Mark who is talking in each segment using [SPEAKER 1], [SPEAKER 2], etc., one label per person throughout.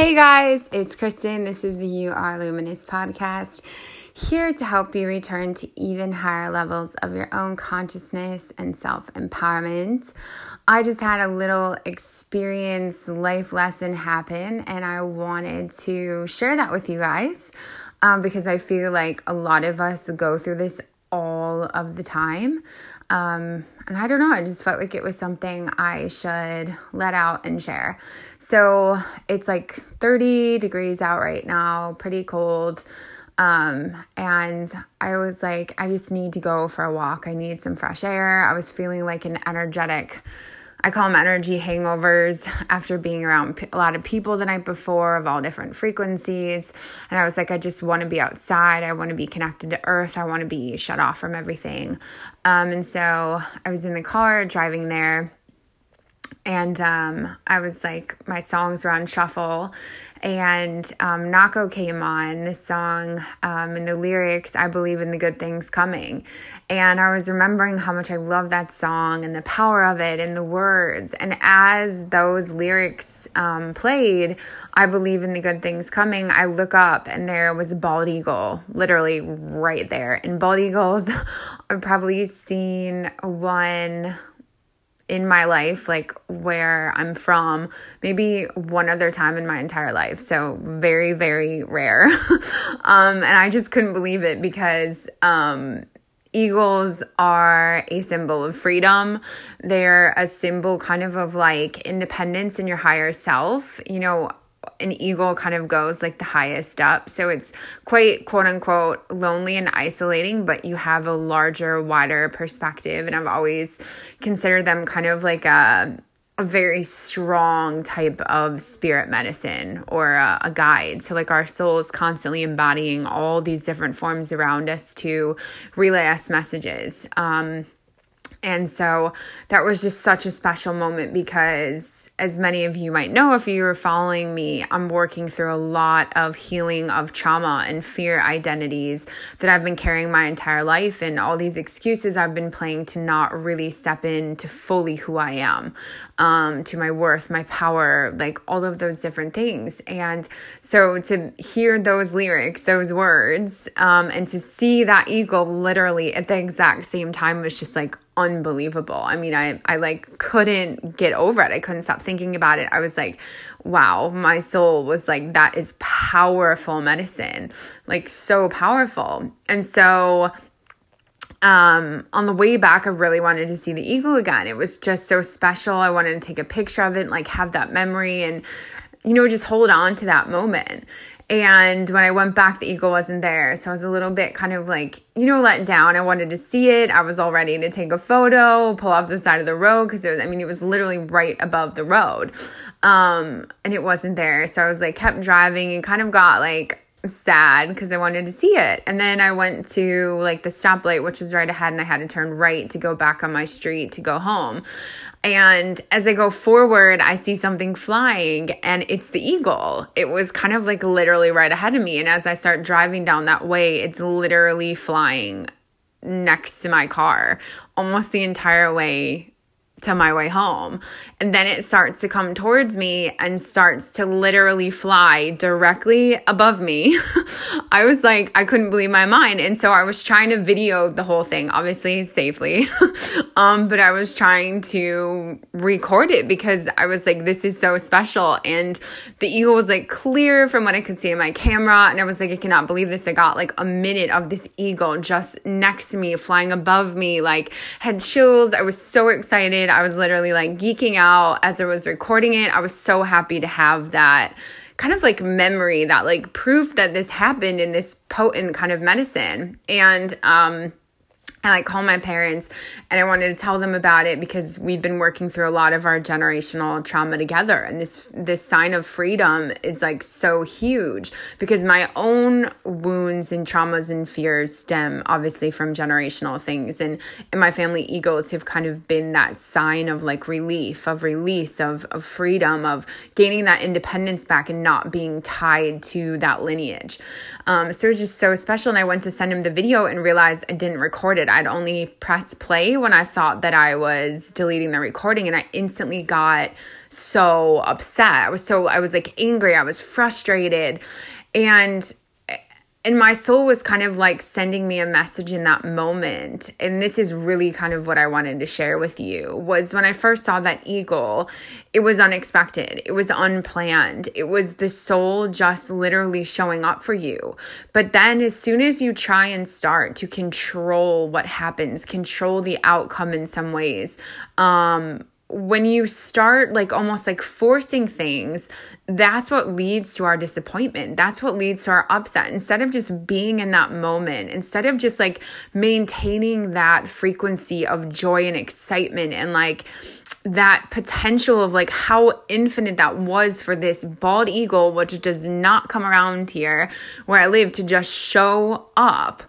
[SPEAKER 1] Hey guys, it's Kristen. This is the You Are Luminous podcast, here to help you return to even higher levels of your own consciousness and self empowerment. I just had a little experience, life lesson happen, and I wanted to share that with you guys um, because I feel like a lot of us go through this all of the time. Um, and I don't know, I just felt like it was something I should let out and share. So it's like 30 degrees out right now, pretty cold. Um, and I was like, I just need to go for a walk. I need some fresh air. I was feeling like an energetic I call them energy hangovers after being around a lot of people the night before of all different frequencies. And I was like, I just want to be outside. I want to be connected to earth. I want to be shut off from everything. Um, and so I was in the car driving there. And um, I was like, my songs were on shuffle and um, Nako came on this song um, and the lyrics, I believe in the good things coming. And I was remembering how much I love that song and the power of it and the words. And as those lyrics um, played, I believe in the good things coming. I look up and there was a bald eagle literally right there. And bald eagles, I've probably seen one in my life, like where I'm from, maybe one other time in my entire life. So very, very rare. um, and I just couldn't believe it because um, eagles are a symbol of freedom. They're a symbol kind of of like independence in your higher self. You know, an eagle kind of goes like the highest up. So it's quite quote unquote lonely and isolating, but you have a larger, wider perspective. And I've always considered them kind of like a, a very strong type of spirit medicine or a, a, guide. So, like, our soul is constantly embodying all these different forms around us to relay us messages. Um, and so that was just such a special moment because, as many of you might know, if you were following me, I'm working through a lot of healing of trauma and fear identities that I've been carrying my entire life, and all these excuses I've been playing to not really step into fully who I am, um, to my worth, my power, like all of those different things. And so to hear those lyrics, those words, um, and to see that eagle literally at the exact same time was just like, unbelievable. I mean, I I like couldn't get over it. I couldn't stop thinking about it. I was like, wow, my soul was like that is powerful medicine. Like so powerful. And so um on the way back I really wanted to see the eagle again. It was just so special. I wanted to take a picture of it and like have that memory and you know just hold on to that moment. And when I went back, the eagle wasn't there. So I was a little bit kind of like, you know, let down. I wanted to see it. I was all ready to take a photo, pull off the side of the road because it was, I mean, it was literally right above the road. Um, and it wasn't there. So I was like, kept driving and kind of got like sad because I wanted to see it. And then I went to like the stoplight, which was right ahead, and I had to turn right to go back on my street to go home. And as I go forward, I see something flying and it's the eagle. It was kind of like literally right ahead of me. And as I start driving down that way, it's literally flying next to my car almost the entire way to my way home. And then it starts to come towards me and starts to literally fly directly above me. I was like, I couldn't believe my mind. And so I was trying to video the whole thing, obviously safely. um, but I was trying to record it because I was like, this is so special. And the eagle was like clear from what I could see in my camera. And I was like, I cannot believe this. I got like a minute of this eagle just next to me, flying above me, like had chills. I was so excited. I was literally like geeking out as I was recording it. I was so happy to have that kind of like memory, that like proof that this happened in this potent kind of medicine. And um I like called my parents and I wanted to tell them about it because we've been working through a lot of our generational trauma together. And this this sign of freedom is like so huge because my own wounds and traumas and fears stem obviously from generational things. And and my family egos have kind of been that sign of like relief of release of of freedom of gaining that independence back and not being tied to that lineage. Um, so it was just so special. And I went to send him the video and realized I didn't record it I'd only press play when I thought that I was deleting the recording, and I instantly got so upset. I was so, I was like angry. I was frustrated. And and my soul was kind of like sending me a message in that moment and this is really kind of what i wanted to share with you was when i first saw that eagle it was unexpected it was unplanned it was the soul just literally showing up for you. But then as soon as you try and start to control what happens control the outcome in some ways um when you start like almost like forcing things, that's what leads to our disappointment. That's what leads to our upset. Instead of just being in that moment, instead of just like maintaining that frequency of joy and excitement and like that potential of like how infinite that was for this bald eagle, which does not come around here where I live to just show up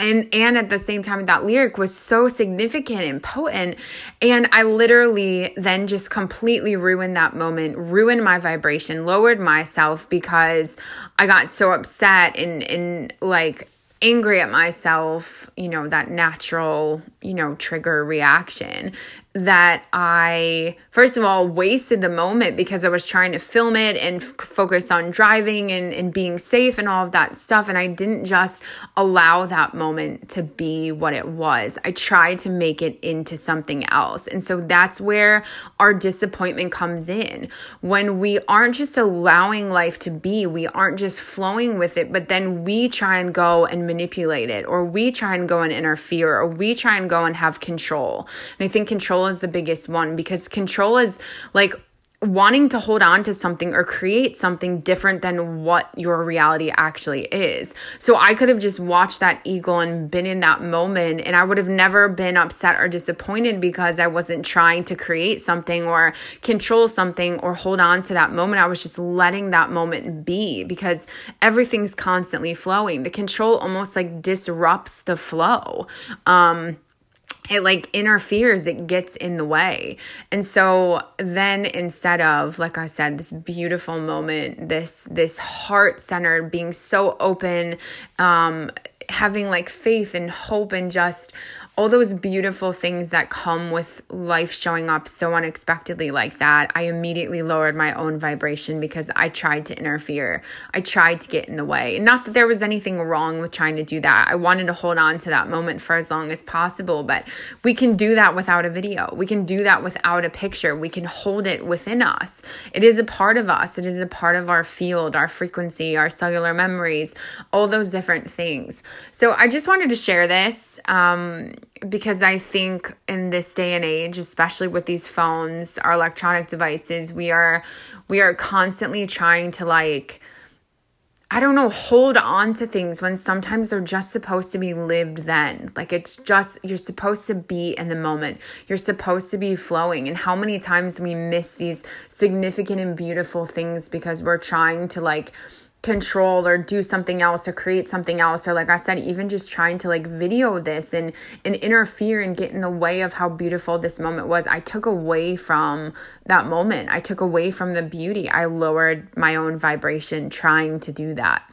[SPEAKER 1] and and at the same time that lyric was so significant and potent. And i literally then just completely ruined that moment ruined my vibration lowered myself because i got so upset and and like angry at myself you know that natural you know trigger reaction that I, first of all, wasted the moment because I was trying to film it and f- focus on driving and, and being safe and all of that stuff. And I didn't just allow that moment to be what it was. I tried to make it into something else. And so that's where our disappointment comes in. When we aren't just allowing life to be, we aren't just flowing with it, but then we try and go and manipulate it, or we try and go and interfere, or we try and go and have control. And I think control control is the biggest one because control is like wanting to hold on to something or create something different than what your reality actually is. So I could have just watched that eagle and been in that moment and I would have never been upset or disappointed because I wasn't trying to create something or control something or hold on to that moment. I was just letting that moment be because everything's constantly flowing. The control almost like disrupts the flow. Um it like interferes it gets in the way. And so then instead of like i said this beautiful moment this this heart centered being so open um having like faith and hope and just all those beautiful things that come with life showing up so unexpectedly like that, I immediately lowered my own vibration because I tried to interfere. I tried to get in the way. Not that there was anything wrong with trying to do that. I wanted to hold on to that moment for as long as possible, but we can do that without a video. We can do that without a picture. We can hold it within us. It is a part of us, it is a part of our field, our frequency, our cellular memories, all those different things. So I just wanted to share this. Um, because I think in this day and age, especially with these phones, our electronic devices, we are we are constantly trying to like I don't know, hold on to things when sometimes they're just supposed to be lived then. Like it's just, you're supposed to be in the moment. You're supposed to be flowing. And how many times we miss these significant and beautiful things because we're trying to like control or do something else or create something else or like I said even just trying to like video this and and interfere and get in the way of how beautiful this moment was. I took away from that moment. I took away from the beauty. I lowered my own vibration trying to do that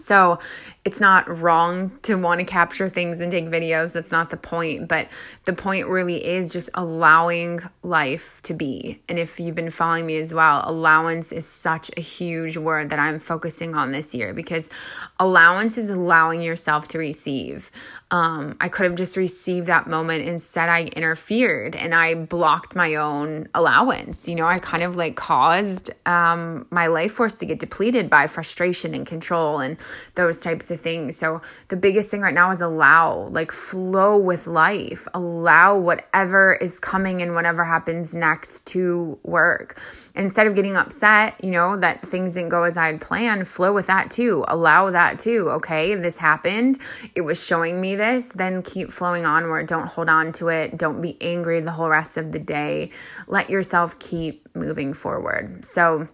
[SPEAKER 1] so it's not wrong to want to capture things and take videos. That's not the point. But the point really is just allowing life to be. And if you've been following me as well, allowance is such a huge word that I'm focusing on this year because allowance is allowing yourself to receive. Um, I could have just received that moment. Instead, I interfered and I blocked my own allowance. You know, I kind of like caused um, my life force to get depleted by frustration and control and those types of things. So, the biggest thing right now is allow, like, flow with life, allow whatever is coming and whatever happens next to work instead of getting upset, you know, that things didn't go as I had planned, flow with that too. Allow that too. Okay, this happened. It was showing me this. Then keep flowing onward. Don't hold on to it. Don't be angry the whole rest of the day. Let yourself keep moving forward. So,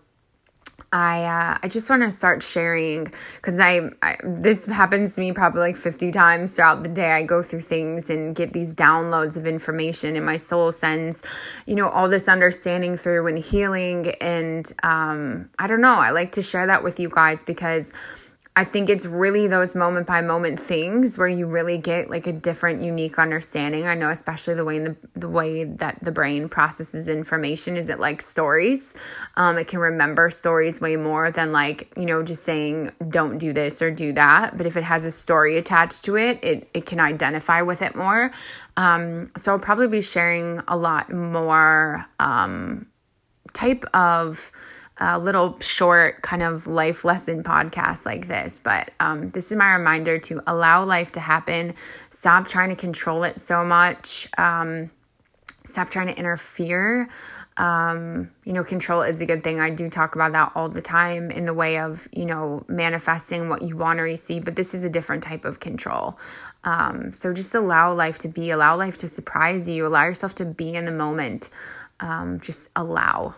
[SPEAKER 1] I uh, I just want to start sharing because I, I, this happens to me probably like 50 times throughout the day. I go through things and get these downloads of information, and my soul sends, you know, all this understanding through and healing. And um, I don't know. I like to share that with you guys because I think it's really those moment by moment things where you really get like a different, unique understanding. I know, especially the way the the way that the brain processes information is it like stories. Um, it can remember stories way more than like you know just saying don't do this or do that. But if it has a story attached to it, it it can identify with it more. Um, so I'll probably be sharing a lot more um, type of a little short kind of life lesson podcast like this. But um, this is my reminder to allow life to happen. Stop trying to control it so much. Um, stop trying to interfere. Um, you know, control is a good thing. I do talk about that all the time in the way of, you know, manifesting what you want to receive, but this is a different type of control. Um, so just allow life to be, allow life to surprise you, allow yourself to be in the moment. Um, just allow.